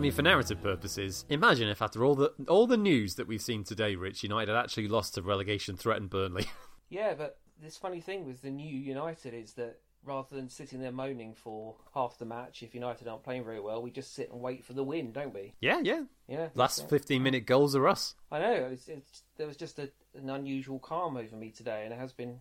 mean, for narrative purposes, imagine if after all the all the news that we've seen today, Rich United had actually lost to relegation threatened Burnley. Yeah, but this funny thing with the new United is that rather than sitting there moaning for half the match if United aren't playing very well, we just sit and wait for the win, don't we? yeah, yeah. Yeah. Last 15 minute goals are us. I know. It's, it's, there was just a, an unusual calm over me today, and it has been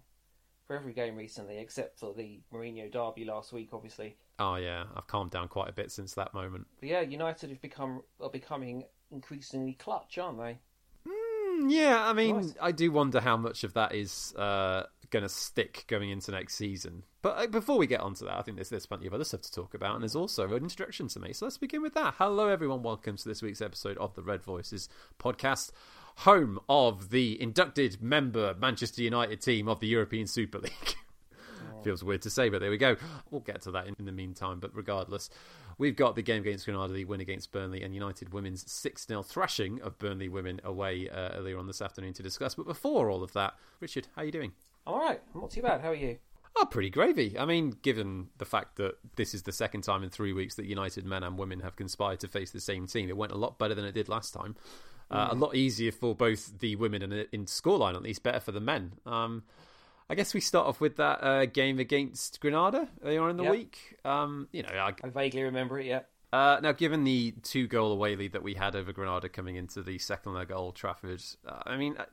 for every game recently, except for the Mourinho derby last week, obviously. Oh, yeah. I've calmed down quite a bit since that moment. But yeah, United have become are becoming increasingly clutch, aren't they? Mm, yeah, I mean, Nice. I do wonder how much of that is uh, going to stick going into next season. But uh, before we get onto that, I think there's, there's plenty of other stuff to talk about, and there's also an introduction to me. So let's begin with that. Hello, everyone. Welcome to this week's episode of the Red Voices podcast, home of the inducted member Manchester United team of the European Super League. Feels weird to say, but there we go. We'll get to that in, in the meantime. But regardless, we've got the game against Granada, the win against Burnley, and United women's 6 0 thrashing of Burnley women away uh, earlier on this afternoon to discuss. But before all of that, Richard, how are you doing? I'm all right. I'm not too bad. How are you? Oh, pretty gravy. I mean, given the fact that this is the second time in three weeks that United men and women have conspired to face the same team, it went a lot better than it did last time. Uh, A lot easier for both the women and in scoreline, at least better for the men. Um, I guess we start off with that uh, game against Granada earlier in the Yep. week. Um, you know, I, I vaguely remember it. Yeah. uh, now, given the two goal away lead that we had over Granada coming into the second leg at Old Trafford, uh, I mean, uh,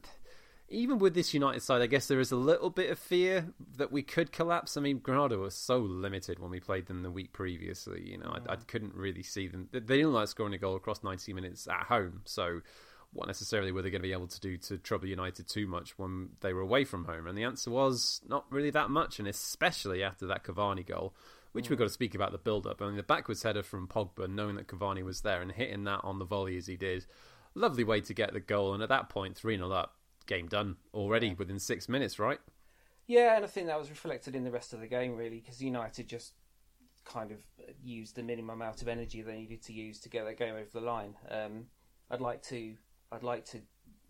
even with this United side, I guess there is a little bit of fear that we could collapse. I mean, Granada was so limited when we played them the week previously. You know, I, I couldn't really see them. They didn't like scoring a goal across 90 minutes at home, so what necessarily were they going to be able to do to trouble United too much when they were away from home? And the answer was not really that much, and especially after that Cavani goal, which we've got to speak about the build up. I mean, the backwards header from Pogba, knowing that Cavani was there and hitting that on the volley as he did, lovely way to get the goal. And at that point, 3 0 up, game done already within six minutes, right? Yeah, and I think that was reflected in the rest of the game, really, because United just kind of used the minimum amount of energy they needed to use to get that game over the line. Um, I'd like to, I'd like to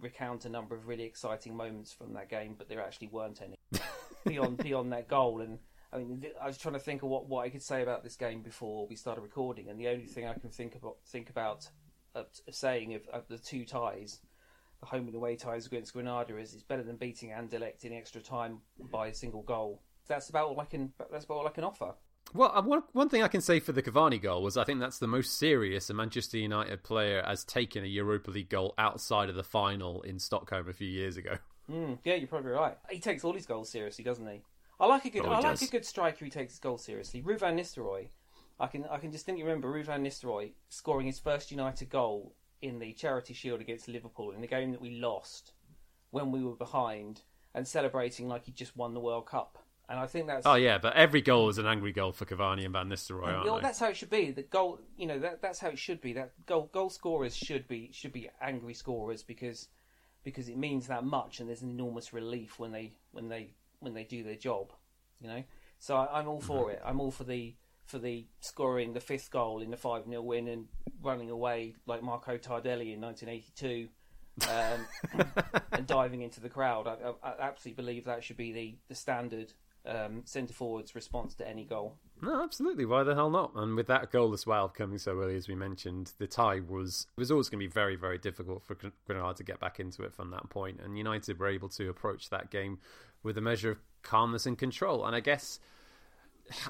recount a number of really exciting moments from that game, but there actually weren't any beyond beyond that goal. And I mean, th- I was trying to think of what, what I could say about this game before we started recording, and the only thing I can think about think about uh, saying of, of the two ties the home and away ties against Granada is it's better than beating Anderlecht in extra time by a single goal. That's about all I can. That's about all I can offer. Well, uh, one, one thing I can say for the Cavani goal was I think that's the most serious a Manchester United player has taken a Europa League goal outside of the final in Stockholm a few years ago. Mm, yeah, you're probably right. He takes all his goals seriously, doesn't he? I like a good. Oh, I like a good striker who takes his goals seriously. Ruud van Nistelrooy. I can. I can distinctly remember Ruud van Nistelrooy scoring his first United goal in the Charity Shield against Liverpool in the game that we lost when we were behind and celebrating like he just won the World Cup. And I think that's Oh yeah, but every goal is an angry goal for Cavani and Van Nistelrooy, aren't well, they? that's how it should be. The goal, you know, that that's how it should be. That goal goal scorers should be should be angry scorers because because it means that much, and there's an enormous relief when they when they when they do their job. You know, so I, I'm all for it. I'm all for the for the scoring the fifth goal in the five 0 win and running away like Marco Tardelli in 1982. Um, and diving into the crowd, I, I, I absolutely believe that should be the the standard um, centre forward's response to any goal. No, absolutely. Why the hell not? And with that goal as well coming so early, as we mentioned, the tie was was always going to be very, very difficult for Gr- Granada to get back into it from that point. And United were able to approach that game with a measure of calmness and control. And I guess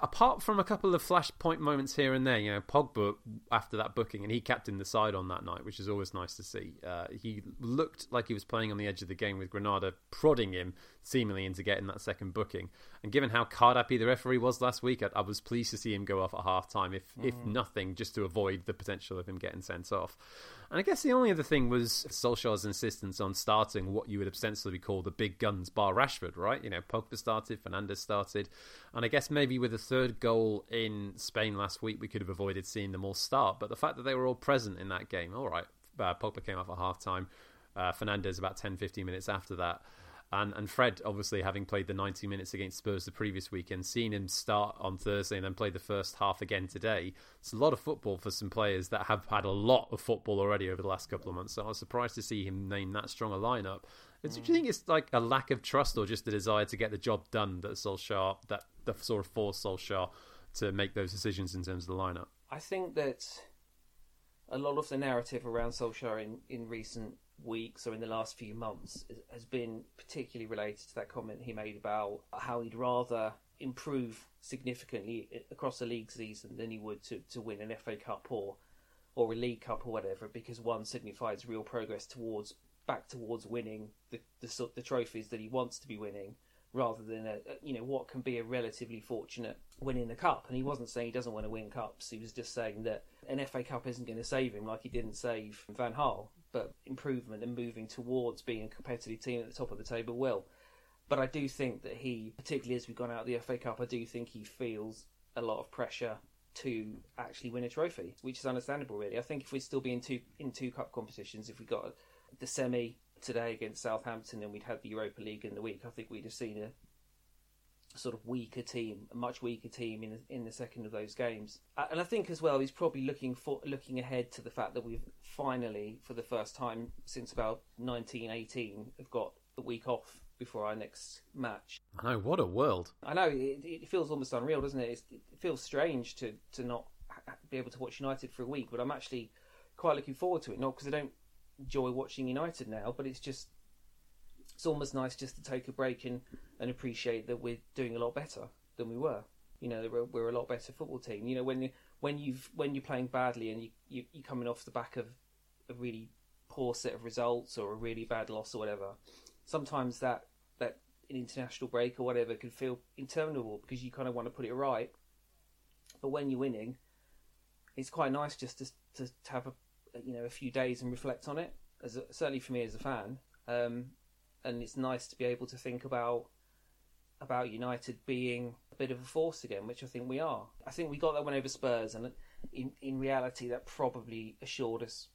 apart from a couple of flashpoint moments here and there, you know, Pogba after that booking, and he captained the side on that night, which is always nice to see. Uh, he looked like he was playing on the edge of the game with Granada prodding him seemingly into getting that second booking. And given how card happy the referee was last week, I, I was pleased to see him go off at half time, if if nothing, just to avoid the potential of him getting sent off. And I guess the only other thing was Solskjaer's insistence on starting what you would ostensibly call the big guns, bar Rashford, right? You know, Pogba started, Fernandes started, and I guess maybe with a third goal in Spain last week, we could have avoided seeing them all start. But the fact that they were all present in that game, all right, uh, Pogba came off at half time, uh, Fernandes about 10 15 minutes after that. And and Fred, obviously having played the 90 minutes against Spurs the previous weekend, seeing him start on Thursday and then play the first half again today, it's a lot of football for some players that have had a lot of football already over the last couple of months. So I was surprised to see him name that strong a lineup. Do you mm. think it's like a lack of trust or just the desire to get the job done that Solskjaer, that, that sort of forced Solskjaer to make those decisions in terms of the lineup? I think that a lot of the narrative around Solskjaer in, in recent weeks or in the last few months has been particularly related to that comment he made about how he'd rather improve significantly across the league season than he would to, to win an FA Cup or or a League Cup or whatever because one signifies real progress towards back towards winning the the, the trophies that he wants to be winning rather than a, you know what can be a relatively fortunate winning the cup. And he wasn't saying he doesn't want to win cups. He was just saying that an FA Cup isn't going to save him like he didn't save Van Gaal. But improvement and moving towards being a competitive team at the top of the table will. But I do think that he, particularly as we've gone out of the FA Cup, I do think he feels a lot of pressure to actually win a trophy, which is understandable, really. I think if we'd still be in two in two cup competitions, if we got the semi today against Southampton and we'd had the Europa League in the week, I think we'd have seen a sort of weaker team, a much weaker team in in the second of those games. And I think as well, he's probably looking for looking ahead to the fact that we've finally, for the first time since about 1918, have got a week off before our next match. I know what a world. I know it, it feels almost unreal, doesn't it? It's, it feels strange to to not be able to watch United for a week, but I'm actually quite looking forward to it. Not because I don't enjoy watching United now, but it's just it's almost nice just to take a break and, and appreciate that we're doing a lot better than we were. You know, we're, we're a lot better football team. You know, when when you've when you're playing badly and you, you you're coming off the back of a really poor set of results or a really bad loss or whatever, sometimes that that an international break or whatever can feel interminable because you kind of want to put it right. But when you're winning, it's quite nice just to to, to have a you know a few days and reflect on it. As a, certainly for me as a fan, um, and it's nice to be able to think about about United being a bit of a force again, which I think we are. I think we got that one over Spurs, and in in reality, that probably assured us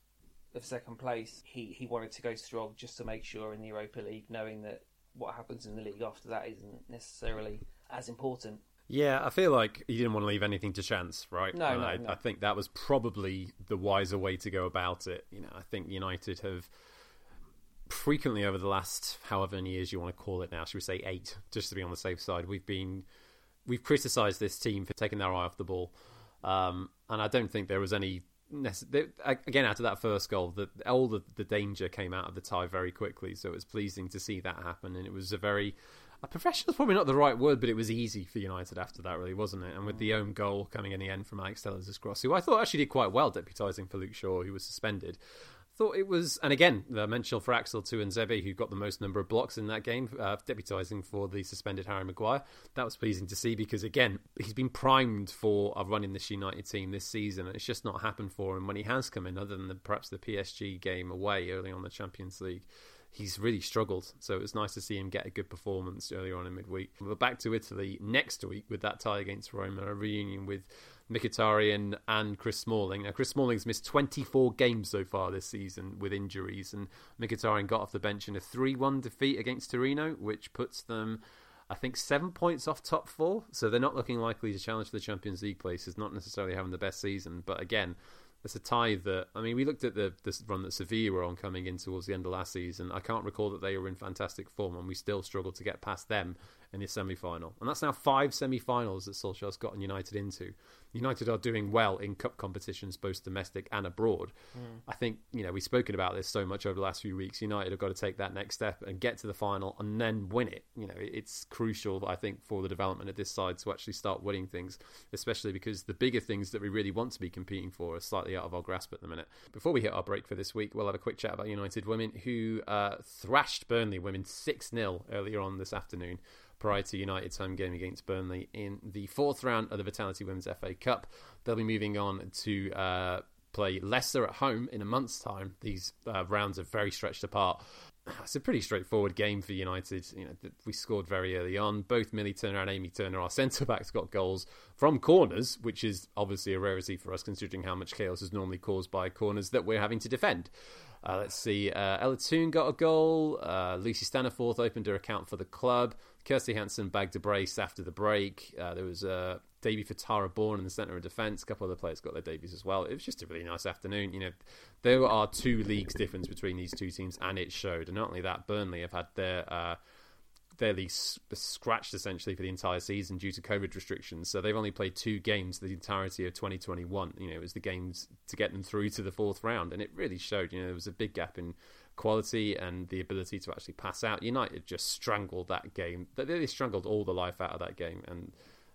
of second place. He he wanted to go strong just to make sure in the Europa League, knowing that what happens in the league after that isn't necessarily as important. Yeah, I feel like he didn't want to leave anything to chance, right? No, no, I, no. I think that was probably the wiser way to go about it. You know, I think United have frequently over the last however many years you want to call it now, should we say eight, just to be on the safe side, we've been we've criticised this team for taking their eye off the ball, um, and I don't think there was any again after that first goal, the, all the, the danger came out of the tie very quickly. So it was pleasing to see that happen, and it was a very a professional is probably not the right word, but it was easy for United after that, really, wasn't it? And with the own goal coming in the end from Alex Telles-Cross, who I thought actually did quite well deputising for Luke Shaw, who was suspended thought it was, and again, the mention for Axel Tuanzebe, who got the most number of blocks in that game, uh, deputising for the suspended Harry Maguire. That was pleasing to see because, again, he's been primed for a run in this United team this season, and it's just not happened for him when he has come in, other than the, perhaps the PSG game away early on the Champions League. He's really struggled, so it was nice to see him get a good performance earlier on in midweek. We're back to Italy next week with that tie against Roma, a reunion with Mkhitaryan and Chris Smalling. Now, Chris Smalling's missed 24 games so far this season with injuries, and Mkhitaryan got off the bench in a 3 1 defeat against Torino, which puts them, I think, seven points off top four. So they're not looking likely to challenge for the Champions League places, not necessarily having the best season. But again, it's a tie that I mean we looked at the this run that Sevilla were on coming in towards the end of last season. I can't recall that they were in fantastic form, and we still struggled to get past them in the semi final. And that's now five semi finals that Solskjaer's gotten United into. United are doing well in cup competitions, both domestic and abroad. Mm. I think, you know, we've spoken about this so much over the last few weeks. United have got to take that next step and get to the final and then win it. You know, it's crucial, I think, for the development of this side to actually start winning things, especially because the bigger things that we really want to be competing for are slightly out of our grasp at the minute. Before we hit our break for this week, we'll have a quick chat about United women who uh, thrashed Burnley women 6 0 earlier on this afternoon prior to United's home game against Burnley in the fourth round of the Vitality Women's FA Cup. They'll be moving on to uh, play Leicester at home in a month's time. These uh, rounds are very stretched apart. It's a pretty straightforward game for United. You know, we scored very early on. Both Millie Turner and Amy Turner, our centre backs, got goals from corners, which is obviously a rarity for us, considering how much chaos is normally caused by corners that we're having to defend. Uh, let's see. Uh, Ella Toone got a goal. Uh, Lucy Staniforth opened her account for the club. Kirsty Hanson bagged a brace after the break. Uh, there was a debut for Tara Bourne in the centre of defence. A couple of other players got their debuts as well. It was just a really nice afternoon. You know, there are two leagues difference between these two teams, and it showed. And not only that, Burnley have had their fairly scratched essentially for the entire season due to COVID restrictions. So they've only played two games the entirety of 2021. You know, it was the games to get them through to the fourth round, and it really showed. You know, there was a big gap in quality and the ability to actually pass out. United just strangled that game. They strangled all the life out of that game, and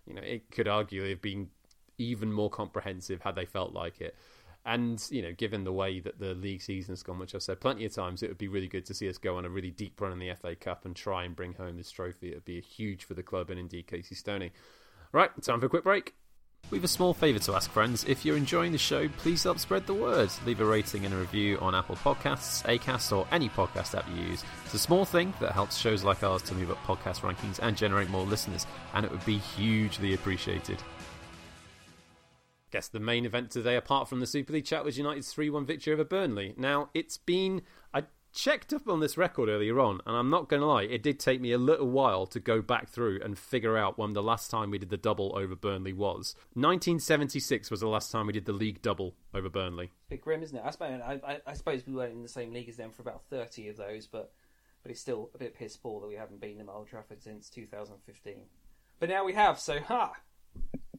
you know, it could arguably have been even more comprehensive had they felt like it. And you know, given the way that the league season has gone, which I've said plenty of times, it would be really good to see us go on a really deep run in the FA Cup and try and bring home this trophy. It would be huge for the club and indeed Casey Stoney. Right, time for a quick break. We have a small favour to ask, friends. If you're enjoying the show, please help spread the word. Leave a rating and a review on Apple Podcasts, Acast, or any podcast app you use. It's a small thing that helps shows like ours to move up podcast rankings and generate more listeners, and it would be hugely appreciated guess the main event today, apart from the Super League chat, was United's 3 1 victory over Burnley. Now, it's been. I checked up on this record earlier on, and I'm not going to lie, it did take me a little while to go back through and figure out when the last time we did the double over Burnley was. 1976 was the last time we did the league double over Burnley. Bit grim, isn't it? I suppose, I, I suppose we weren't in the same league as them for about 30 of those, but but it's still a bit piss poor that we haven't been at Old Trafford since 2015. But now we have, so ha!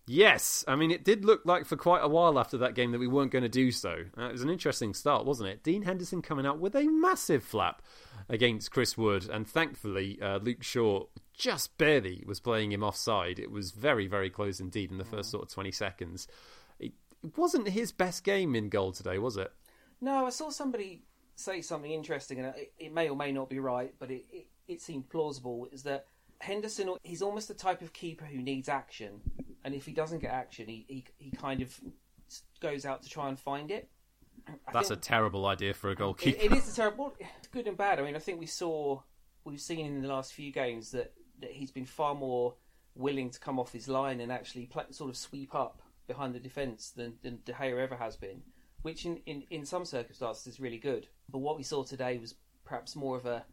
Yes, I mean it did look like for quite a while after that game that we weren't going to do so. Uh, it was an interesting start, wasn't it? Dean Henderson coming out with a massive flap against Chris Wood, and thankfully uh, Luke Shaw just barely was playing him offside. It was very, very close indeed in the first sort of twenty seconds. It, it wasn't his best game in goal today, was it? No, I saw somebody say something interesting, and it, it may or may not be right, but it, it, it seemed plausible. Is that Henderson? He's almost the type of keeper who needs action and if he doesn't get action, he, he, he kind of goes out to try and find it. I That's a terrible idea for a goalkeeper. it, it is a terrible, good and bad. I mean, I think we saw, we've seen in the last few games that, that he's been far more willing to come off his line and actually play, sort of sweep up behind the defence than, than De Gea ever has been, which in, in, in some circumstances is really good. But what we saw today was perhaps more of a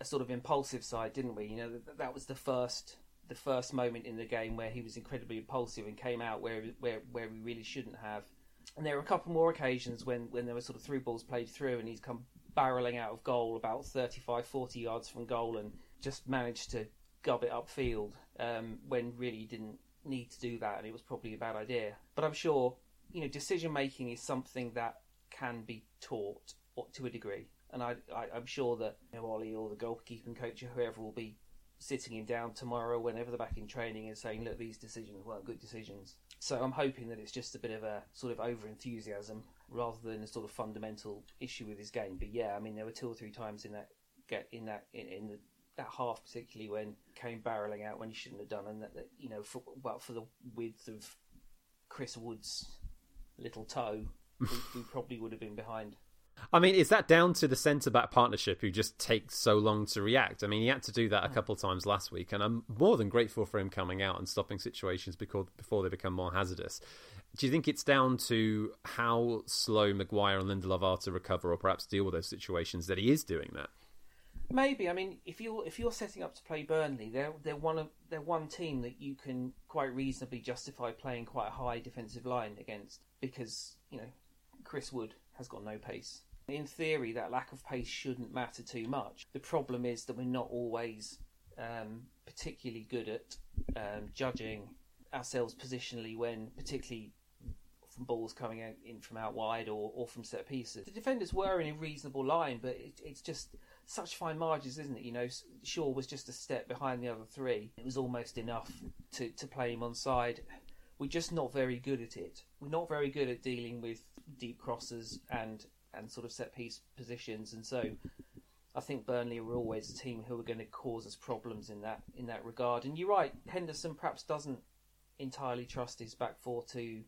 a sort of impulsive side, didn't we? You know, that, that was the first the first moment in the game where he was incredibly impulsive and came out where where where we really shouldn't have. And there were a couple more occasions when, when there were sort of through balls played through and he's come barreling out of goal about 35, 40 yards from goal and just managed to gob it upfield um, when really didn't need to do that and it was probably a bad idea. But I'm sure, you know, decision making is something that can be taught to a degree. And I, I, am sure that you know, Ole or the goalkeeping coach or whoever will be sitting him down tomorrow whenever they're back in training and saying, look, these decisions weren't good decisions. So I'm hoping that it's just a bit of a sort of over enthusiasm rather than a sort of fundamental issue with his game. But yeah, I mean, there were two or three times in that get in that in, in the, that half particularly when came barreling out when he shouldn't have done, and that, that you know, for, well, for the width of Chris Wood's little toe, we, we probably would have been behind. I mean, is that down to the centre back partnership who just takes so long to react? I mean, he had to do that a hmm. couple of times last week, and I'm more than grateful for him coming out and stopping situations before before they become more hazardous. Do you think it's down to how slow Maguire and Lindelof are to recover, or perhaps deal with those situations that he is doing that? Maybe. I mean, if you're if you're setting up to play Burnley, they're they're one of they're one team that you can quite reasonably justify playing quite a high defensive line against because you know Chris Wood has got no pace in theory, that lack of pace shouldn't matter too much. The problem is that we're not always um, particularly good at um, judging ourselves positionally when, particularly from balls coming out in from out wide or, or from set pieces. The defenders were in a reasonable line, but it, it's just such fine margins, isn't it? You know, Shaw was just a step behind the other three. It was almost enough to, to play him on side. We're just not very good at it. We're not very good at dealing with deep crosses and and sort of set piece positions, and so I think Burnley were always a team who were going to cause us problems in that in that regard. And you're right, Henderson perhaps doesn't entirely trust his back four to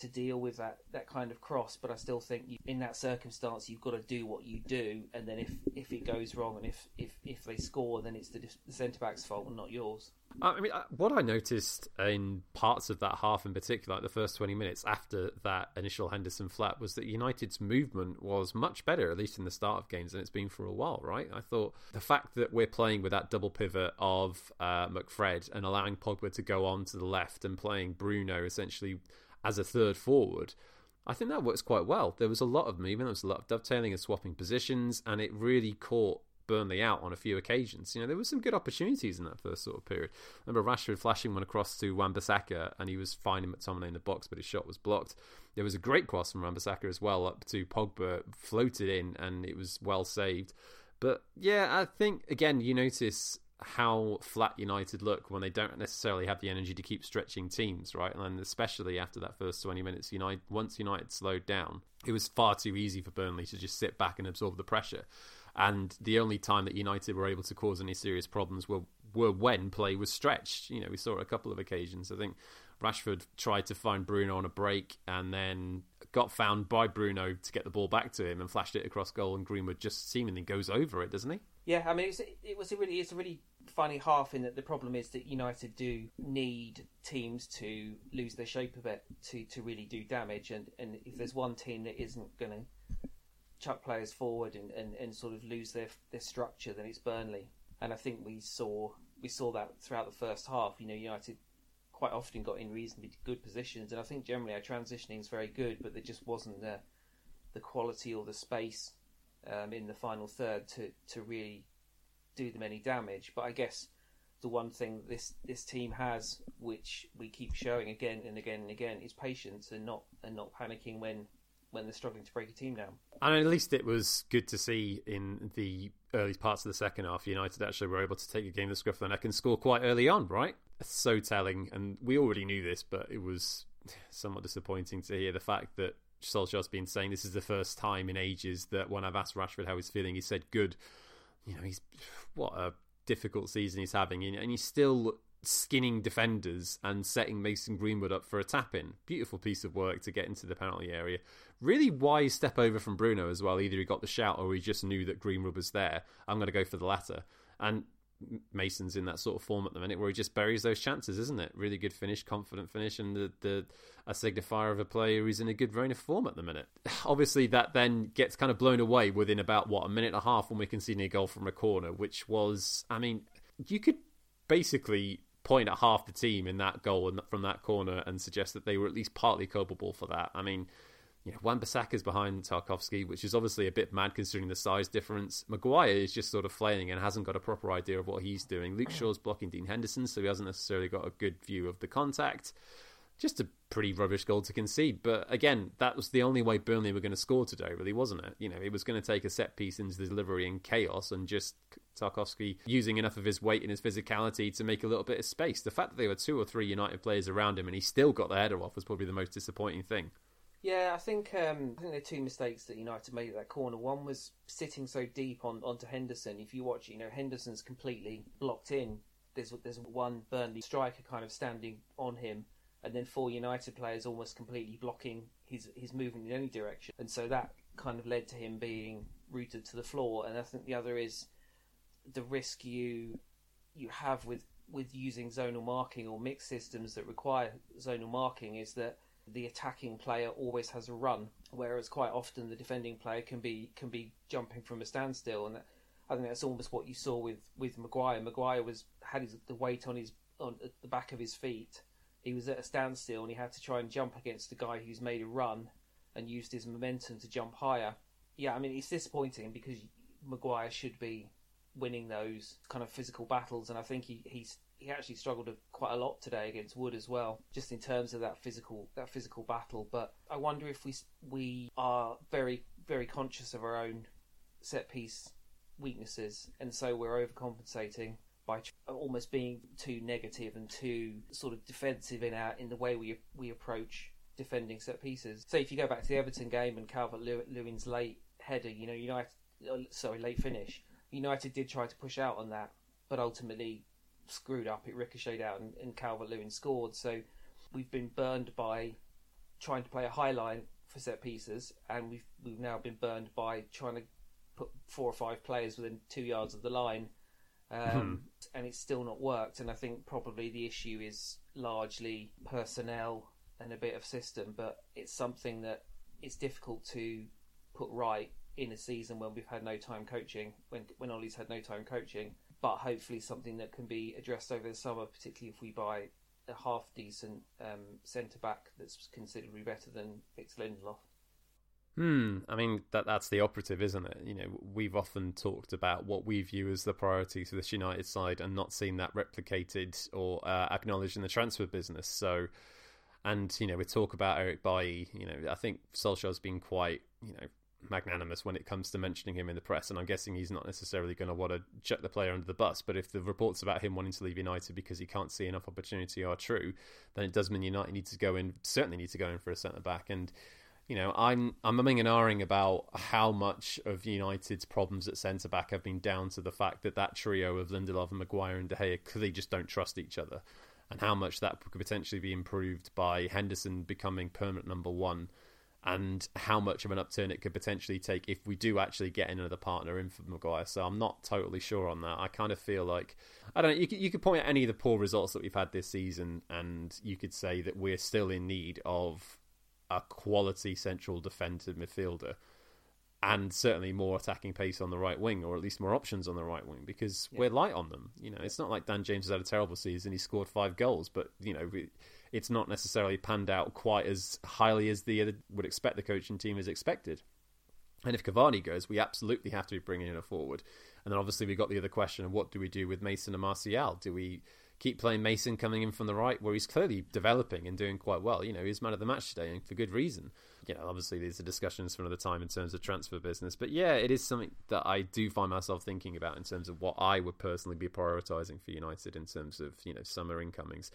to deal with that, that kind of cross. But I still think you, in that circumstance, you've got to do what you do, and then if, if it goes wrong and if, if, if they score, then it's the, the centre back's fault and not yours. I mean, what I noticed in parts of that half, in particular, like the first twenty minutes after that initial Henderson flat, was that United's movement was much better, at least in the start of games, than it's been for a while. Right? I thought the fact that we're playing with that double pivot of uh, McFred and allowing Pogba to go on to the left and playing Bruno essentially as a third forward, I think that works quite well. There was a lot of movement, there was a lot of dovetailing and swapping positions, and it really caught Burnley out on a few occasions. You know, there were some good opportunities in that first sort of period. I remember Rashford flashing one across to Wan-Bissaka and he was finding McTominay in the box, but his shot was blocked. There was a great cross from Wan-Bissaka as well up to Pogba, floated in, and it was well saved. But yeah, I think again you notice how flat United look when they don't necessarily have the energy to keep stretching teams, right? And especially after that first 20 minutes, United once United slowed down, it was far too easy for Burnley to just sit back and absorb the pressure. And the only time that United were able to cause any serious problems were were when play was stretched. You know, we saw a couple of occasions. I think Rashford tried to find Bruno on a break and then got found by Bruno to get the ball back to him and flashed it across goal, and Greenwood just seemingly goes over it, doesn't he? Yeah, I mean, it was, a really, it's a really funny half in that the problem is that United do need teams to lose their shape a bit to, to really do damage, and, and if there's one team that isn't going to chuck players forward and, and, and sort of lose their their structure, then it's Burnley. And I think we saw we saw that throughout the first half. You know, United quite often got in reasonably good positions, and I think generally our transitioning is very good, but there just wasn't the the quality or the space um, in the final third to to really do them any damage. But I guess the one thing this this team has, which we keep showing again and again and again, is patience and not and not panicking when when they're struggling to break a team down. And at least it was good to see in the early parts of the second half, United actually were able to take a game of the scruff of the neck and score quite early on, right? so telling, and we already knew this, but it was somewhat disappointing to hear the fact that Solskjaer's been saying this is the first time in ages that when I've asked Rashford how he's feeling, he said good. You know, he's what a difficult season he's having, and he's still skinning defenders and setting Mason Greenwood up for a tap in. Beautiful piece of work to get into the penalty area. Really wise step over from Bruno as well. Either he got the shout or he just knew that Greenwood was there. I'm going to go for the latter. And Mason's in that sort of form at the minute where he just buries those chances, isn't it? Really good finish, confident finish, and the, the a signifier of a player who's in a good vein of form at the minute. Obviously, that then gets kind of blown away within about what a minute and a half when we can see a goal from a corner, which was, I mean, you could basically point at half the team in that goal and from that corner and suggest that they were at least partly culpable for that. I mean, you know, Wan-Bissaka's behind Tarkowski, which is obviously a bit mad considering the size difference. Maguire is just sort of flailing and hasn't got a proper idea of what he's doing. Luke Shaw's blocking Dean Henderson, so he hasn't necessarily got a good view of the contact. Just a pretty rubbish goal to concede. But again, that was the only way Burnley were going to score today, really, wasn't it? You know, it was going to take a set piece into the delivery and chaos and just Tarkowski using enough of his weight and his physicality to make a little bit of space. The fact that there were two or three United players around him and he still got the header off was probably the most disappointing thing. Yeah, I think um, I think there are two mistakes that United made at that corner. One was sitting so deep on onto Henderson. If you watch, you know Henderson's completely blocked in. There's there's one Burnley striker kind of standing on him, and then four United players almost completely blocking his his movement in any direction. And so that kind of led to him being rooted to the floor. And I think the other is the risk you you have with with using zonal marking or mixed systems that require zonal marking is that the attacking player always has a run, whereas quite often the defending player can be can be jumping from a standstill, and I think that's almost what you saw with with Maguire. Maguire was had his, the weight on his on the back of his feet. He was at a standstill, and he had to try and jump against a guy who's made a run and used his momentum to jump higher. Yeah, I mean it's disappointing because Maguire should be winning those kind of physical battles, and I think he, he's he actually struggled quite a lot today against Wood as well, just in terms of that physical that physical battle. But I wonder if we we are very very conscious of our own set piece weaknesses, and so we're overcompensating by almost being too negative and too sort of defensive in our in the way we we approach defending set pieces. So if you go back to the Everton game and Calvert Lewin's late header, you know United uh, sorry late finish, United did try to push out on that, but ultimately screwed up. It ricocheted out, and, and Calvert Lewin scored. So we've been burned by trying to play a high line for set pieces, and we've we've now been burned by trying to put four or five players within two yards of the line, um, hmm. and it's still not worked. And I think probably the issue is largely personnel and a bit of system, but it's something that it's difficult to put right in a season when we've had no time coaching, when when Ole's had no time coaching but hopefully something that can be addressed over the summer, particularly if we buy a half decent um, centre back that's considerably better than Victor Lindelof. Hmm. I mean, that that's the operative, isn't it? You know, we've often talked about what we view as the priorities for this United side, and not seen that replicated or uh, acknowledged in the transfer business. So, and you know, we talk about Eric Bailly. You know, I think Solskjaer's been quite you know magnanimous when it comes to mentioning him in the press, and I'm guessing he's not necessarily going to want to chuck the player under the bus. But if the reports about him wanting to leave United because he can't see enough opportunity are true, then it does mean United need to go in, certainly need to go in for a centre back. And you know, I'm I'm umming and ahhing about how much of United's problems at centre back have been down to the fact that that trio of Lindelof and Maguire and De Gea clearly just don't trust each other, and how much that could potentially be improved by Henderson becoming permanent number one and how much of an upturn it could potentially take if we do actually get another partner in for Maguire. So I'm not totally sure on that. I kind of feel like I don't know. You could, you could point at any of the poor results that we've had this season, and you could say that we're still in need of a quality central defensive midfielder. And certainly more attacking pace on the right wing, or at least more options on the right wing, because yeah. we're light on them. You know, it's not like Dan James has had a terrible season; he scored five goals, but you know, we, it's not necessarily panned out quite as highly as the would expect the coaching team is expected. And if Cavani goes, we absolutely have to be bringing in a forward. And then obviously we got the other question of what do we do with Mason and Martial? Do we keep playing Mason coming in from the right, where he's clearly developing and doing quite well? You know, he's man of the match today, and for good reason. You know, obviously these are discussions for another time in terms of transfer business, but yeah, it is something that I do find myself thinking about in terms of what I would personally be prioritising for United in terms of you know summer incomings.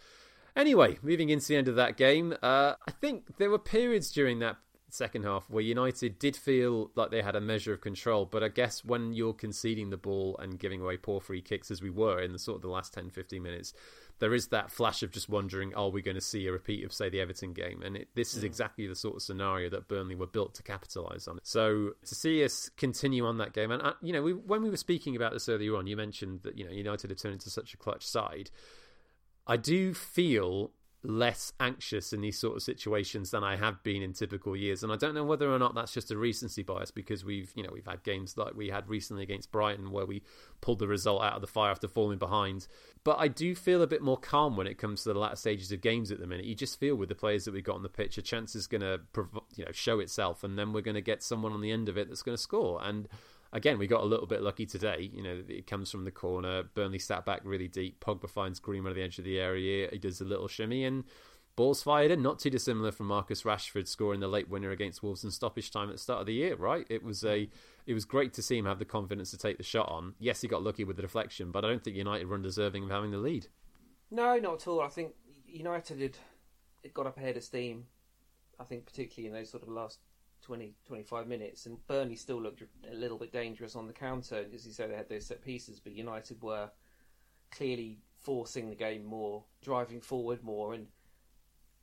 Anyway, moving into the end of that game, uh, I think there were periods during that second half where United did feel like they had a measure of control, but I guess when you're conceding the ball and giving away poor free kicks as we were in the sort of the last 10 15 minutes, there is that flash of just wondering, are we going to see a repeat of, say, the Everton game? And it, this is exactly the sort of scenario that Burnley were built to capitalise on. So to see us continue on that game, and uh, you know, we, when we were speaking about this earlier on, you mentioned that you know United had turned into such a clutch side. I do feel less anxious in these sort of situations than I have been in typical years. And I don't know whether or not that's just a recency bias because we've, you know, we've had games like we had recently against Brighton where we pulled the result out of the fire after falling behind. But I do feel a bit more calm when it comes to the latter stages of games at the minute. You just feel with the players that we've got on the pitch, a chance is going to, you know, show itself, and then we're going to get someone on the end of it that's going to score. And again, we got a little bit lucky today. You know, it comes from the corner. Burnley sat back really deep. Pogba finds Greenwood at the edge of the area. He does a little shimmy and balls fired in. Not too dissimilar from Marcus Rashford scoring the late winner against Wolves in stoppage time at the start of the year. Right? It was a. It was great to see him have the confidence to take the shot on. Yes, he got lucky with the deflection, but I don't think United were undeserving of having the lead. No, not at all. I think United had it got up ahead of steam. I think particularly in those sort of last 20, 25 minutes, and Burnley still looked a little bit dangerous on the counter. As you said, they had those set pieces, but United were clearly forcing the game more, driving forward more, and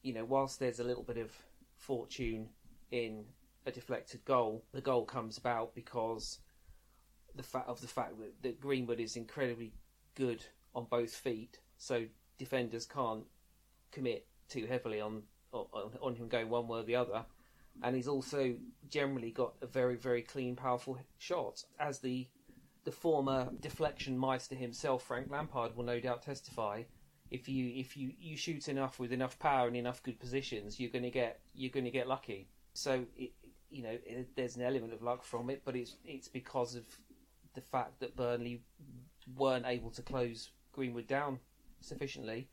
you know, whilst there's a little bit of fortune in a deflected goal, the goal comes about because the fact of the fact that, that Greenwood is incredibly good on both feet, so defenders can't commit too heavily on on, on him going one way or the other and he's also generally got a very very clean, powerful shot. As the the former deflection meister himself, Frank Lampard, will no doubt testify. If you if you, you shoot enough with enough power and enough good positions, you're going to get you're going to get lucky. So it, you know it, there's an element of luck from it, but it's it's because of the fact that Burnley weren't able to close Greenwood down sufficiently,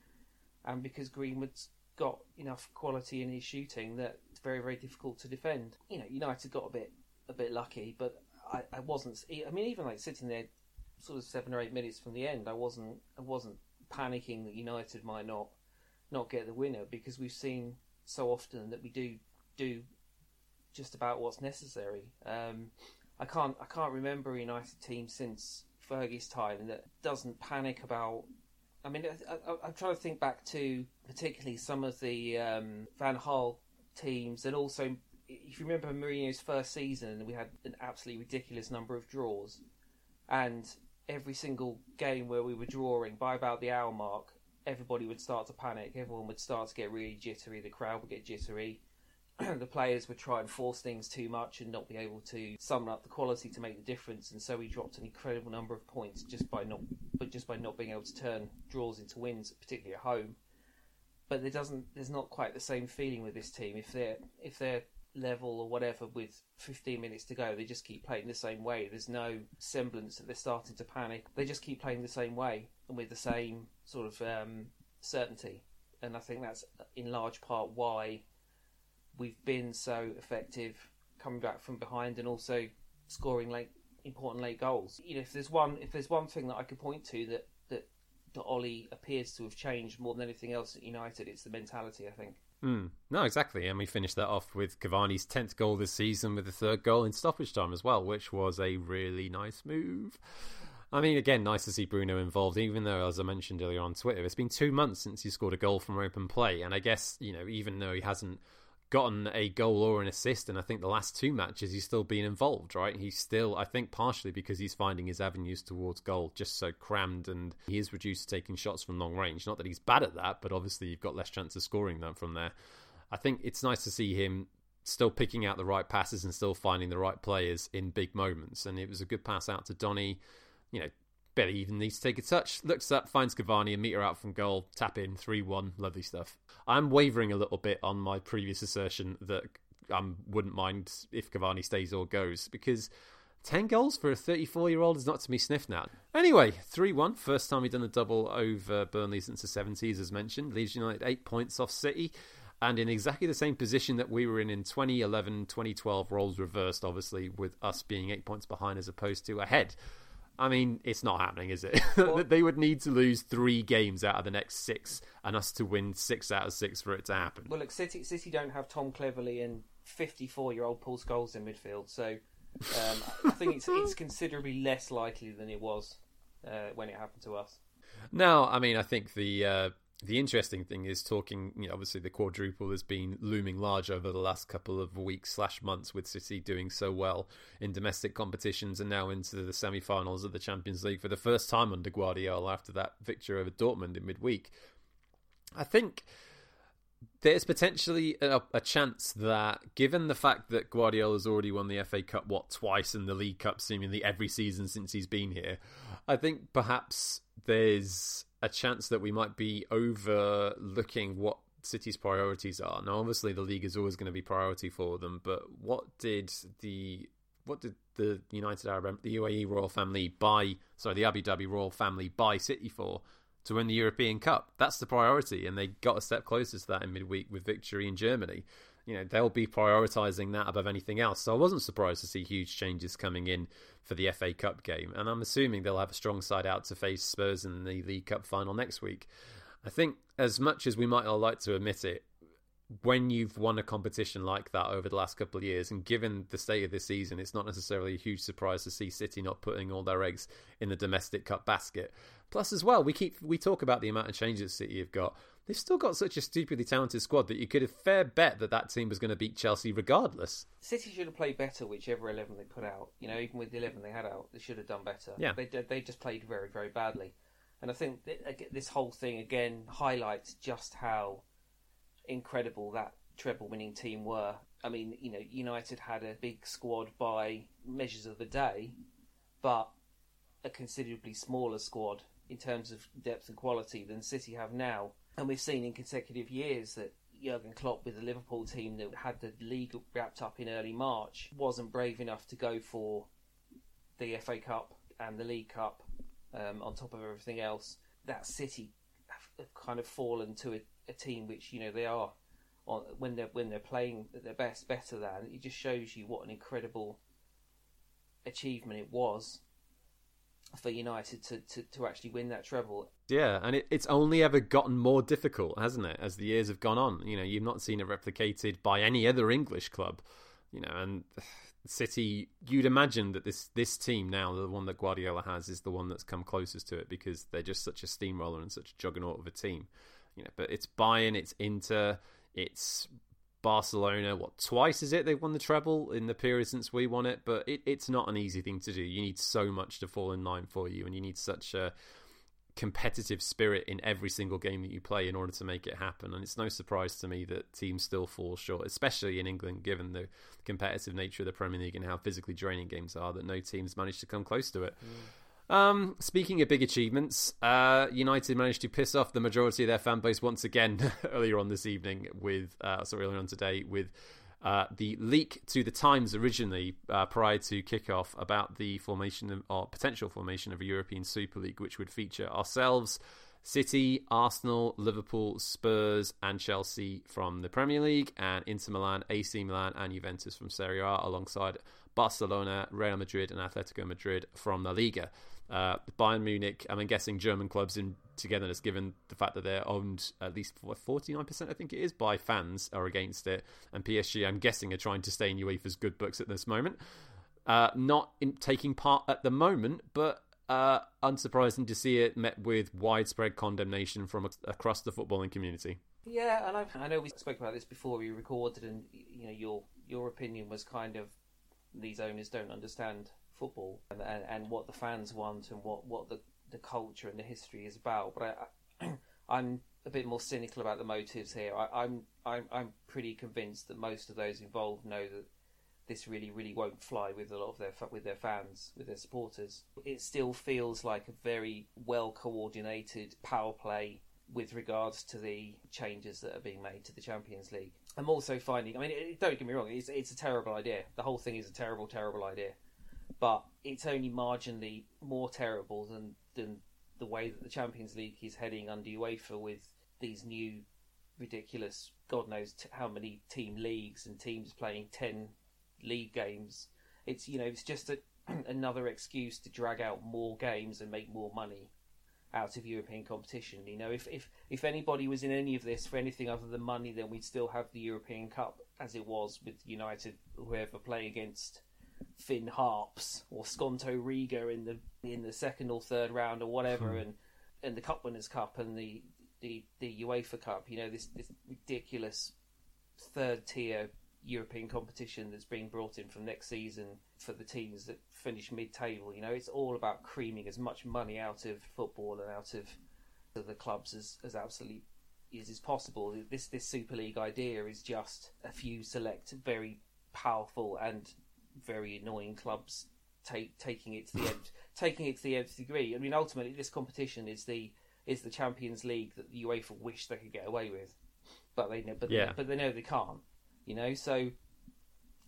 and because Greenwood's got enough quality in his shooting that very very difficult to defend. You know, United got a bit a bit lucky, but I, I wasn't. I mean, even like sitting there, sort of seven or eight minutes from the end, I wasn't I wasn't panicking that United might not not get the winner because we've seen so often that we do do just about what's necessary. Um, I can't I can't remember a United team since Fergie's time that doesn't panic about I mean, I, am trying to think back to particularly some of the um, Van Gaal teams, and also if you remember Mourinho's first season, we had an absolutely ridiculous number of draws, and every single game where we were drawing by about the hour mark, everybody would start to panic. Everyone would start to get really jittery. The crowd would get jittery. the players would try and force things too much and not be able to summon up the quality to make the difference, and so we dropped an incredible number of points just by not, but just by not being able to turn draws into wins, particularly at home. But there doesn't, there's not quite the same feeling with this team. If they're if they're level or whatever with 15 minutes to go. They just keep playing the same way. There's no semblance that they're starting to panic. They just keep playing the same way and with the same sort of um, certainty. And I think that's in large part why we've been so effective coming back from behind and also scoring late important late goals. You know, if there's one if there's one thing that I could point to that that Ole appears to have changed more than anything else at United, it's the mentality. I think. Mm, no, exactly. And we finished that off with Cavani's 10th goal this season with the third goal in stoppage time as well, which was a really nice move. I mean, again, nice to see Bruno involved, even though, as I mentioned earlier on Twitter, it's been two months since he scored a goal from open play. And I guess, you know, even though he hasn't gotten a goal or an assist, and I think the last two matches he's still been involved, right? He's still, I think, partially because he's finding his avenues towards goal just so crammed, and he is reduced to taking shots from long range. Not that he's bad at that, but obviously you've got less chance of scoring them from there. I think it's nice to see him still picking out the right passes and still finding the right players in big moments. And it was a good pass out to Donny. You know, barely even needs to take a touch. Looks up, finds Cavani, a metre out from goal, tap in, 3 1. Lovely stuff. I'm wavering a little bit on my previous assertion that I um, wouldn't mind if Cavani stays or goes because 10 goals for a 34 year old is not to be sniffed at. Anyway, 3 1. First time we've done a double over Burnley since the 70s, as mentioned. Leeds United 8 points off City. And in exactly the same position that we were in in 2011, 2012, roles reversed, obviously, with us being eight points behind as opposed to ahead. I mean, it's not happening, is it? They would need to lose three games out of the next six, and us to win six out of six for it to happen. Well, look, City, City don't have Tom Cleverley and 54-year-old Paul Scholes in midfield, so um, I think it's it's considerably less likely than it was uh, when it happened to us. No, I mean, I think the uh, the interesting thing is talking, you know, obviously the quadruple has been looming large over the last couple of weeks slash months with City doing so well in domestic competitions and now into the semi-finals of the Champions League for the first time under Guardiola after that victory over Dortmund in midweek. I think there's potentially a, a, chance that, given the fact that Guardiola's already won the FA Cup, what, twice, and the League Cup seemingly every season since he's been here, I think perhaps there's a chance that we might be overlooking what City's priorities are. Now, obviously, the league is always going to be priority for them, but what did the what did the United Arab, the UAE royal family buy? Sorry, the Abu Dhabi royal family buy City for to win the European Cup? That's the priority, and they got a step closer to that in midweek with victory in Germany you know they'll be prioritizing that above anything else. So I wasn't surprised to see huge changes coming in for the FA Cup game, and I'm assuming they'll have a strong side out to face Spurs in the League Cup final next week. I think as much as we might not like to admit it, when you've won a competition like that over the last couple of years, and given the state of this season, it's not necessarily a huge surprise to see City not putting all their eggs in the domestic cup basket. Plus, as well, we keep we talk about the amount of changes City have got they've still got such a stupidly talented squad that you could have fair bet that that team was going to beat Chelsea regardless. City should have played better, whichever eleven they put out. You know, even with the eleven they had out, they should have done better. Yeah, they they just played very very badly, and I think this whole thing again highlights just how incredible that treble winning team were. I mean, you know, United had a big squad by measures of the day, but a considerably smaller squad in terms of depth and quality than City have now. And we've seen in consecutive years that Jurgen Klopp with the Liverpool team that had the league wrapped up in early March wasn't brave enough to go for the FA Cup and the League Cup um, on top of everything else. That City have kind of fallen to a, a team which you know they are on, when they're when they're playing at their best better than. It just shows you what an incredible achievement it was for United to, to, to actually win that treble. Yeah, and it, it's only ever gotten more difficult, hasn't it, as the years have gone on? You know, you've not seen it replicated by any other English club. You know, and City, you'd imagine that this this team now, the one that Guardiola has, is the one that's come closest to it because they're just such a steamroller and such a juggernaut of a team. You know, but it's Bayern, it's Inter, it's Barcelona, what twice is it they've won the treble in the period since we won it? But it, it's not an easy thing to do. You need so much to fall in line for you, and you need such a competitive spirit in every single game that you play in order to make it happen. And it's no surprise to me that teams still fall short, especially in England, given the competitive nature of the Premier League and how physically draining games are. That no teams managed to come close to it. Mm. Um, speaking of big achievements, uh, United managed to piss off the majority of their fan base once again earlier on this evening with, uh, sorry, earlier on today with Uh, the leak to the Times originally, uh, prior to kickoff, about the formation of, or potential formation of a European Super League, which would feature ourselves, City, Arsenal, Liverpool, Spurs, and Chelsea from the Premier League, and Inter Milan, AC Milan, and Juventus from Serie A, alongside Barcelona, Real Madrid, and Atletico Madrid from La Liga. Uh, Bayern Munich, I'm guessing German clubs in togetherness, given the fact that they're owned at least 49%, I think it is, by fans, are against it. And PSG, I'm guessing, are trying to stay in UEFA's good books at this moment. Uh, not in taking part at the moment, but uh, unsurprising to see it met with widespread condemnation from across the footballing community. Yeah, and I, I know we spoke about this before we recorded, and you know your your opinion was kind of these owners don't understand football and, and, and what the fans want and what, what the, the culture and the history is about. But I, I, am a bit more cynical about the motives here. I, I'm I'm I'm pretty convinced that most of those involved know that this really, really won't fly with a lot of their with their fans, with their supporters. It still feels like a very well coordinated power play with regards to the changes that are being made to the Champions League. I'm also finding, I mean, don't get me wrong, it's it's a terrible idea. The whole thing is a terrible, terrible idea, but it's only marginally more terrible than than the way that the Champions League is heading under UEFA with these new ridiculous, God knows t- how many team leagues and teams playing ten league games. It's you know it's just a, another excuse to drag out more games and make more money out of European competition. You know, if if if anybody was in any of this for anything other than money, then we'd still have the European Cup as it was with United, whoever playing against Finn Harps or Skonto Riga in the in the second or third round or whatever, hmm. and and the Cup Winners' Cup and the the the UEFA Cup. You know, this this ridiculous third tier European competition that's being brought in from next season for the teams that finish mid-table. You know, it's all about creaming as much money out of football and out of the clubs as, as absolutely is as possible. This this Super League idea is just a few select, very powerful and very annoying clubs take, taking it to the end, taking it to the nth degree. I mean, ultimately, this competition is the is the Champions League that the UEFA wish they could get away with, but they know, but yeah. they, but they know they can't. You know, so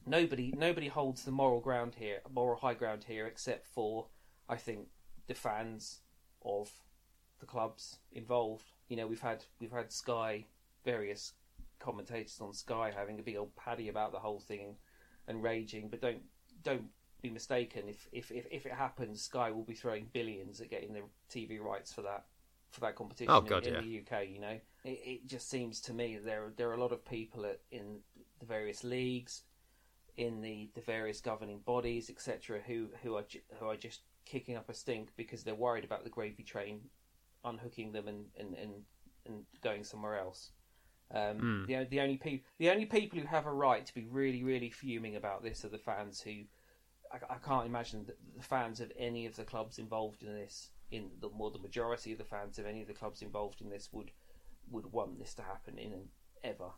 nobody nobody holds the moral ground here, moral high ground here, except for I think the fans of the clubs involved. You know, we've had we've had Sky, various commentators on Sky having a big old paddy about the whole thing and raging, but don't don't be mistaken. If if if, if it happens, Sky will be throwing billions at getting the TV rights for that for that competition oh, God, in, yeah. in, the UK. You know, it, it, just seems to me there there are a lot of people at, in the various leagues, in the, the various governing bodies, etc., who who are who are just kicking up a stink because they're worried about the gravy train unhooking them and and, and, and going somewhere else. Um, mm. the, the only people the only people who have a right to be really really fuming about this are the fans who I, I can't imagine that the fans of any of the clubs involved in this in the more the majority of the fans of any of the clubs involved in this would would want this to happen in ever.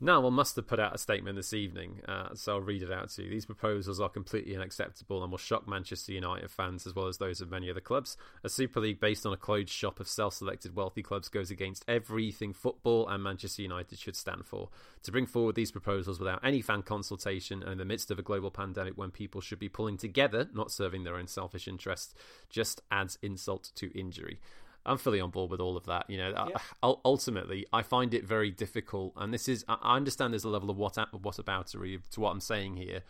One must have put out a statement this evening, uh, so I'll read it out to you. These proposals are completely unacceptable and will shock Manchester United fans as well as those of many other clubs. A Super League based on a closed shop of self selected wealthy clubs goes against everything football and Manchester United should stand for. To bring forward these proposals without any fan consultation and in the midst of a global pandemic when people should be pulling together, not serving their own selfish interests, just adds insult to injury. I'm fully on board with all of that. You know, yeah. Uh, ultimately, I find it very difficult, and this is I understand there's a level of what what aboutery to what I'm saying here.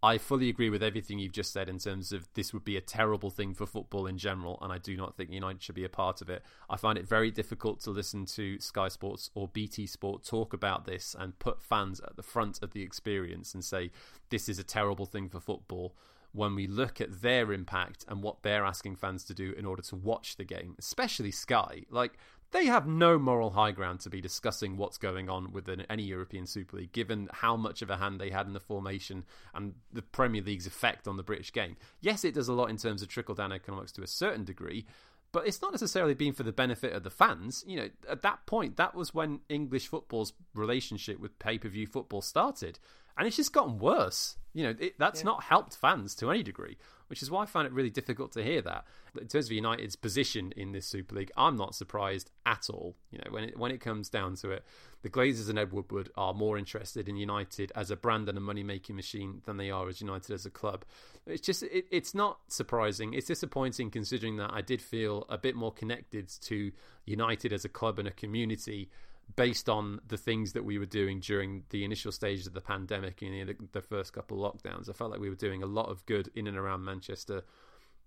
I fully agree with everything you've just said in terms of this would be a terrible thing for football in general, and I do not think United should be a part of it. I find it very difficult to listen to Sky Sports or BT Sport talk about this and put fans at the front of the experience and say this is a terrible thing for football when we look at their impact and what they're asking fans to do in order to watch the game, especially Sky. Like, they have no moral high ground to be discussing what's going on within any European Super League, given how much of a hand they had in the formation and the Premier League's effect on the British game. Yes, it does a lot in terms of trickle down economics to a certain degree, but it's not necessarily been for the benefit of the fans. You know, at that point, that was when English football's relationship with pay per view football started. And it's just gotten worse. You know, it, that's yeah. not helped fans to any degree, which is why I found it really difficult to hear that. In terms of United's position in this Super League, I'm not surprised at all. You know, when it when it comes down to it, the Glazers and Ed Woodward are more interested in United as a brand and a money making machine than they are as United as a club. It's just it, it's not surprising. It's disappointing considering that I did feel a bit more connected to United as a club and a community based on the things that we were doing during the initial stages of the pandemic and you know, the, the, first couple of lockdowns. I felt like we were doing a lot of good in and around Manchester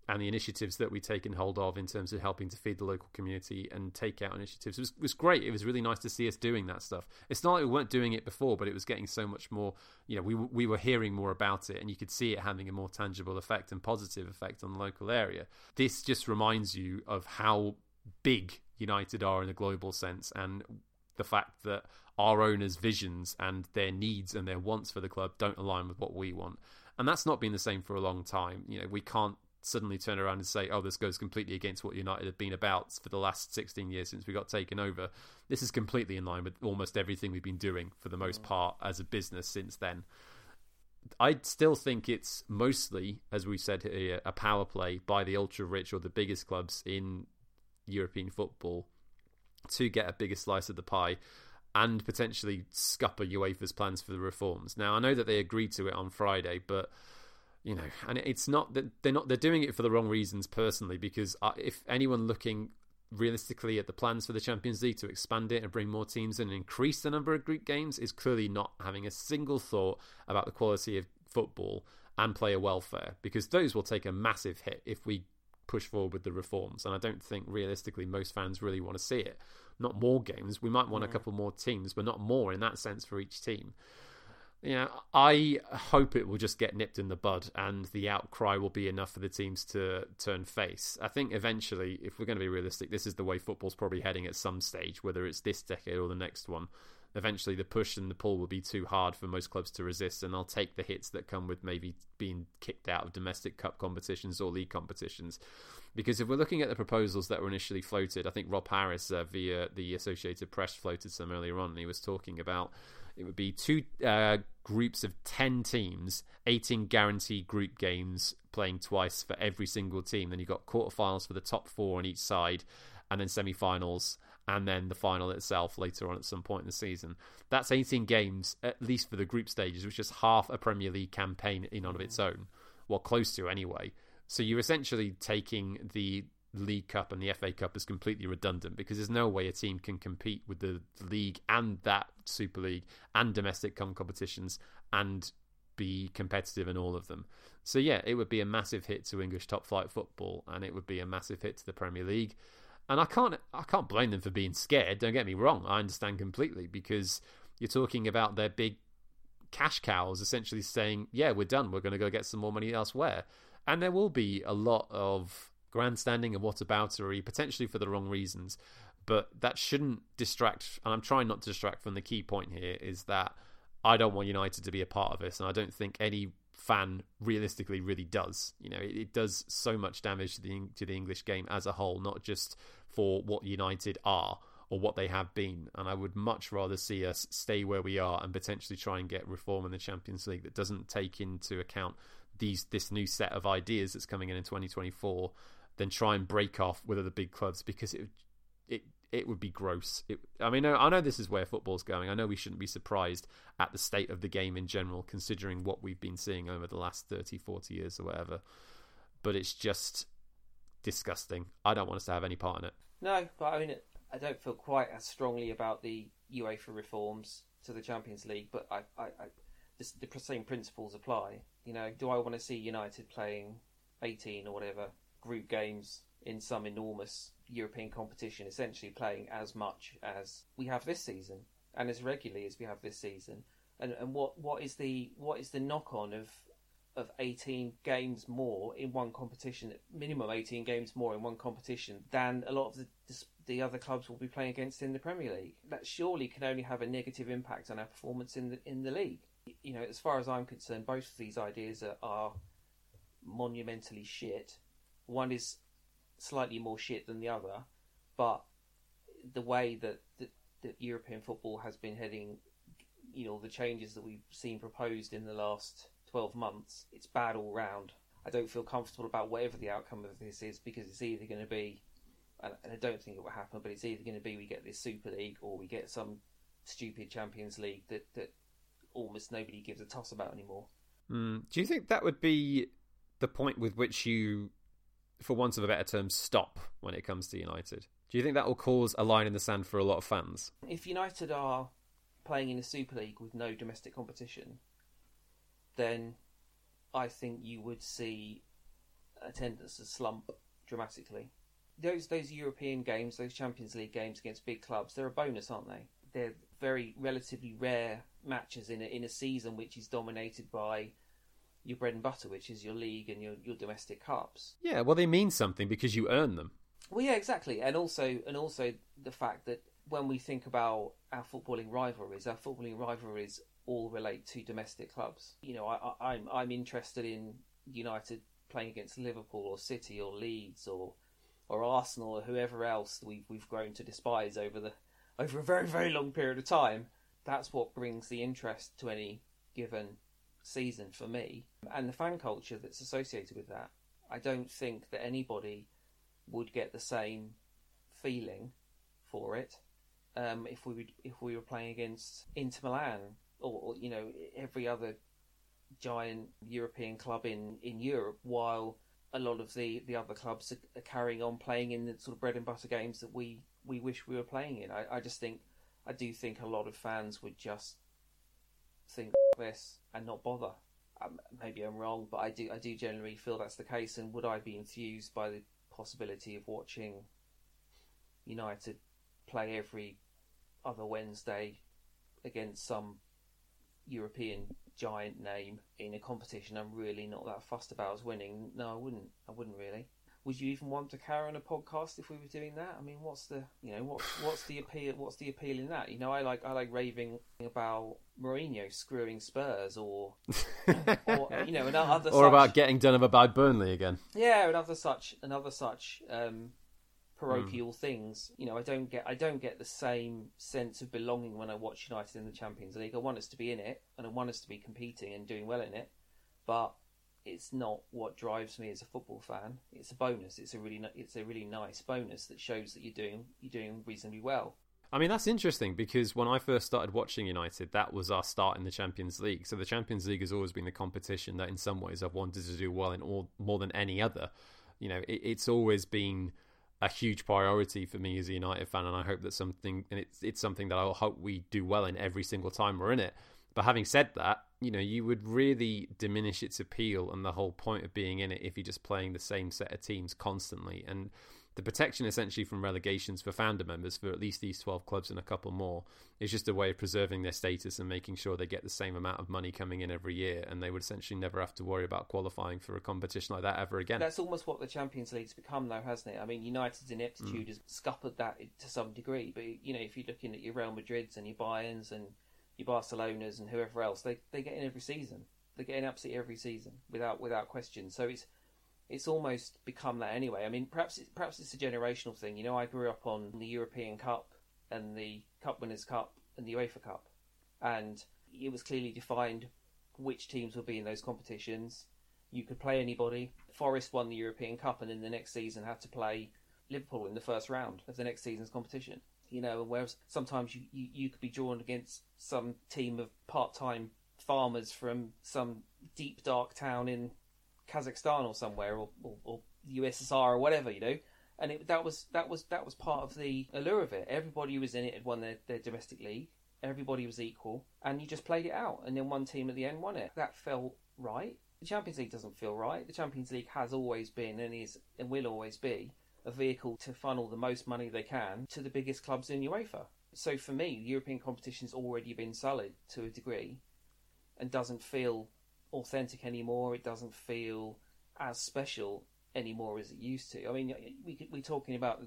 and the initiatives that we'd taken hold of in terms of helping to feed the local community and take out initiatives was, was great. It was really nice to see us doing that stuff. It's not like we weren't doing it before, but it was getting so much more, you know, we, we were hearing more about it and you could see it having a more tangible effect and positive effect on the local area. This just reminds you of how big United are in a global sense and the fact that our owners' visions and their needs and their wants for the club don't align with what we want. And that's not been the same for a long time. You know, we can't suddenly turn around and say, oh, this goes completely against what United have been about for the last 16 years since we got taken over. This is completely in line with almost everything we've been doing for the most mm. part as a business since then. I still think it's mostly, as we said here, a power play by the ultra rich or the biggest clubs in European football to get a bigger slice of the pie and potentially scupper UEFA's plans for the reforms. Now I know that they agreed to it on Friday, but you know, and it's not that they're not they're doing it for the wrong reasons personally. Because uh, if anyone looking realistically at the plans for the Champions League to expand it and bring more teams in and increase the number of group games, is clearly not having a single thought about the quality of football and player welfare. Because those will take a massive hit if we push forward with the reforms. And I don't think realistically most fans really want to see it. Not more games. We might want a couple more teams, but not more in that sense for each team. Yeah, I hope it will just get nipped in the bud and the outcry will be enough for the teams to turn face. I think eventually, if we're going to be realistic, this is the way football's probably heading at some stage, whether it's this decade or the next one eventually the push and the pull will be too hard for most clubs to resist, and they'll take the hits that come with maybe being kicked out of domestic cup competitions or league competitions. Because if we're looking at the proposals that were initially floated, I think Rob Harris uh, via the Associated Press floated some earlier on, and he was talking about it would be two uh, groups of 10 teams, 18 guaranteed group games playing twice for every single team. Then you've got quarterfinals for the top four on each side, and then semi finals and then the final itself later on at some point in the season. That's 18 games, at least for the group stages, which is half a Premier League campaign in and of its own, well, close to anyway. So you're essentially taking the League Cup and the FA Cup as completely redundant because there's no way a team can compete with the league and that Super League and domestic competitions and be competitive in all of them. So yeah, it would be a massive hit to English top flight football and it would be a massive hit to the Premier League. And I can't I can't blame them for being scared. Don't get me wrong. I understand completely because you're talking about their big cash cows essentially saying, "Yeah, we're done. We're going to go get some more money elsewhere." And there will be a lot of grandstanding and whataboutery, potentially for the wrong reasons. But that shouldn't distract. And I'm trying not to distract from the key point here is that I don't want United to be a part of this, and I don't think any fan realistically really does. You know, it, it, does so much damage to the to the English game as a whole, not just for what United are or what they have been. And I would much rather see us stay where we are and potentially try and get reform in the Champions League that doesn't take into account these this new set of ideas that's coming in in 2024 than try and break off with other big clubs because it it it would be gross. It, I mean, I know this is where football's going. I know we shouldn't be surprised at the state of the game in general, considering what we've been seeing over the last 30, 40 years or whatever. But it's just disgusting. I don't want us to have any part in it. No, but I mean, I don't feel quite as strongly about the UEFA reforms to the Champions League, but I, I, I the same principles apply. You know, do I want to see United playing 18 or whatever group games in some enormous European competition, essentially playing as much as we have this season and as regularly as we have this season. And and what, what is the what is the knock on of of 18 games more in one competition, minimum 18 games more in one competition than a lot of the, the other clubs will be playing against in the Premier League. That surely can only have a negative impact on our performance in the in the league. You know, as far as I'm concerned, both of these ideas are, are monumentally shit. One is slightly more shit than the other, but the way that, that, that European football has been heading you know the changes that we've seen proposed in the last twelve months, it's bad all round. I don't feel comfortable about whatever the outcome of this is because it's either going to be, and I don't think it will happen, but it's either going to be we get this Super League or we get some stupid Champions League that that almost nobody gives a toss about anymore. Mm. Do you think that would be the point with which you, for want of a better term, stop when it comes to United? Do you think that will cause a line in the sand for a lot of fans? If United are playing in the Super League with no domestic competition, then I think you would see attendance slump dramatically. Those those European games, those Champions League games against big clubs, they're a bonus, aren't they? They're very relatively rare matches in a, in a season which is dominated by your bread and butter, which is your league and your, your domestic cups. Yeah, well, they mean something because you earn them. Well, yeah, exactly, and also and also the fact that when we think about our footballing rivalries, our footballing rivalries all relate to domestic clubs. You know, I, I, I'm I'm interested in United playing against Liverpool or City or Leeds or or Arsenal or whoever else we've we've grown to despise over the over a very very long period of time. That's what brings the interest to any given season for me, and the fan culture that's associated with that. I don't think that anybody would get the same feeling for it um, if we would, if we were playing against Inter Milan or, or, you know every other giant European club in, in Europe, while a lot of the, the other clubs are, are, carrying on playing in the sort of bread and butter games that we, we wish we were playing in. I, I just think I do think a lot of fans would just think this and not bother. Um, maybe I'm wrong, but I do I do generally feel that's the case. And would I be enthused by the possibility of watching United play every other Wednesday against some European giant name in a competition I'm really not that fussed about as winning. No, I wouldn't. I wouldn't really. Would you even want to carry on a podcast if we were doing that? I mean, what's the you know what what's the appeal? What's the appeal in that? You know, I like I like raving about Mourinho screwing Spurs or or you know another or such, about getting done over by Burnley again. Yeah, another such another such um, parochial mm. things. You know, I don't get I don't get the same sense of belonging when I watch United in the Champions League. I want us to be in it and I want us to be competing and doing well in it, but it's not what drives me as a football fan. It's a bonus. It's a really it's a really nice bonus that shows that you're doing you're doing reasonably well. I mean, that's interesting because when I first started watching United, that was our start in the Champions League. So the Champions League has always been the competition that, in some ways, I've wanted to do well in all more than any other. You know, it, it's always been a huge priority for me as a United fan, and I hope that something and it's it's something that I hope we do well in every single time we're in it. But having said that, you know, you would really diminish its appeal and the whole point of being in it if you're just playing the same set of teams constantly. And the protection essentially from relegations for founder members for at least these 12 clubs and a couple more is just a way of preserving their status and making sure they get the same amount of money coming in every year and they would essentially never have to worry about qualifying for a competition like that ever again. That's almost what the Champions League's become though, hasn't it? I mean, United's ineptitude mm. has scuppered that to some degree, but you know, if you're looking at your Real Madrids and your Bayerns and your Barcelonas and whoever else, they they get in every season. They get in absolutely every season without without question. So it's it's almost become that anyway. I mean, perhaps it's, perhaps it's a generational thing. You know, I grew up on the European Cup and the Cup Winners' Cup and the UEFA Cup, and it was clearly defined which teams would be in those competitions. You could play anybody. Forest won the European Cup, and in the next season had to play Liverpool in the first round of the next season's competition. You know, whereas sometimes you, you, you could be drawn against some team of part time farmers from some deep dark town in Kazakhstan or somewhere or, or, or USSR or whatever, you know. And it, that was that was that was part of the allure of it. Everybody who was in it had won their, their domestic league. Everybody was equal, and you just played it out. And then one team at the end won it. That felt right. The Champions League doesn't feel right. The Champions League has always been and is and will always be a vehicle to funnel the most money they can to the biggest clubs in UEFA. So for me, the European competition's already been sullied to a degree, and doesn't feel authentic anymore. It doesn't feel as special anymore as it used to. I mean, we we're talking about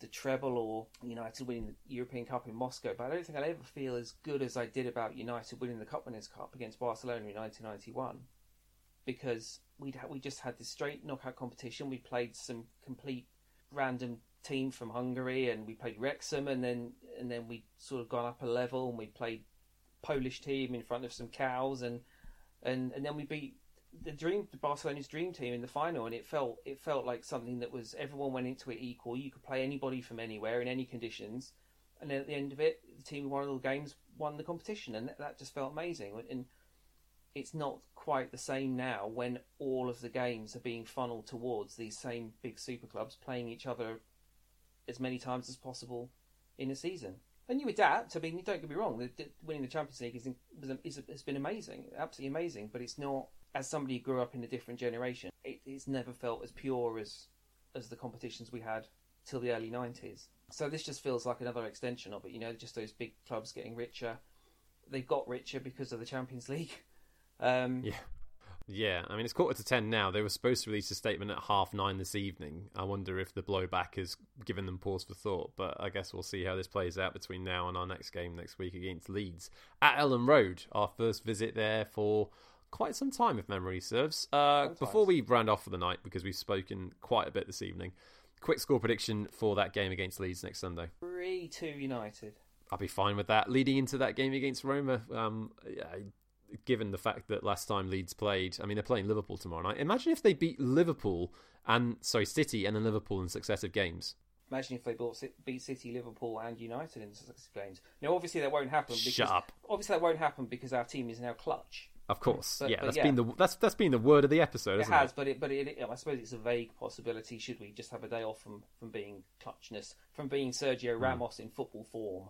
the treble or United winning the European Cup in Moscow, but I don't think I'll ever feel as good as I did about United winning the Cup Winners' Cup against Barcelona in 1991 because we'd we just had this straight knockout competition. We played some complete random team from Hungary, and we played Wrexham, and then and then we sort of gone up a level, and we played Polish team in front of some cows, and and and then we beat the dream the Barcelona's dream team in the final, and it felt it felt like something that was everyone went into it equal. You could play anybody from anywhere in any conditions, and then at the end of it, the team won all the games won the competition, and that just felt amazing. And it's not quite the same now when all of the games are being funneled towards these same big super clubs playing each other as many times as possible in a season. And you adapt. I mean, don't get me wrong. The, the, winning the Champions League is, is, has been amazing, absolutely amazing. But it's not. As somebody who grew up in a different generation, it, it's never felt as pure as as the competitions we had till the early nineties. So this just feels like another extension of it. You know, just those big clubs getting richer. They've got richer because of the Champions League. Um, yeah. Yeah, I mean it's quarter to ten now. They were supposed to release a statement at half nine this evening. I wonder if the blowback has given them pause for thought, but I guess we'll see how this plays out between now and our next game next week against Leeds at Elland Road. Our first visit there for quite some time, if memory serves. Uh, before we round off for the night, because we've spoken quite a bit this evening, quick score prediction for that game against Leeds next Sunday. Three two United. I'll be fine with that. Leading into that game against Roma, um, given the fact that last time Leeds played, I mean, they're playing Liverpool tomorrow night. Imagine if they beat Liverpool and, sorry, City and then Liverpool in successive games. Imagine if they beat City, Liverpool, and United in successive games. Now, obviously, that won't happen. Because, Shut up. Obviously, that won't happen because our team is now clutch. Of course, but, yeah, but that's yeah. been the that's that's been the word of the episode. It has, it? but it, but it, I suppose it's a vague possibility. Should we just have a day off from, from being clutchness, from being Sergio hmm. Ramos mm. in football form,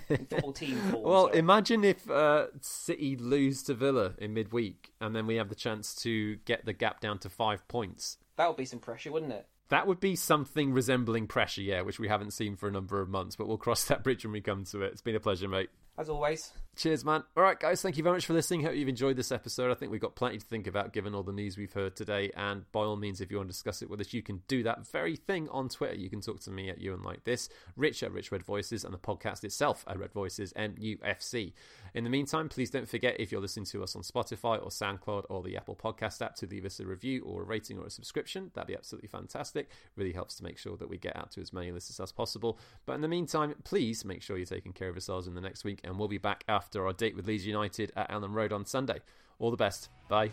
in football team form? Well, sorry. imagine if uh, City lose to Villa in midweek, and then we have the chance to get the gap down to five points. That would be some pressure, wouldn't it? That would be something resembling pressure, yeah, which we haven't seen for a number of months, but we'll cross that bridge when we come to it. It's been a pleasure, mate. As always. Cheers, man. All right, guys, thank you very much for listening. Hope you've enjoyed this episode. I think we've got plenty to think about given all the news we've heard today. And by all means, if you want to discuss it with us, you can do that very thing on Twitter. You can talk to me at Ewan like this, Rich at Rich Red Voices, and the podcast itself at Red Voices MUFC. In the meantime, please don't forget if you're listening to us on Spotify or SoundCloud or the Apple Podcast app to leave us a review or a rating or a subscription. That'd be absolutely fantastic. Really helps to make sure that we get out to as many listeners as possible. But in the meantime, please make sure you're taking care of yourselves in the next week, and we'll be back after our date with Leeds United at Elland Road on Sunday. All the best. Bye.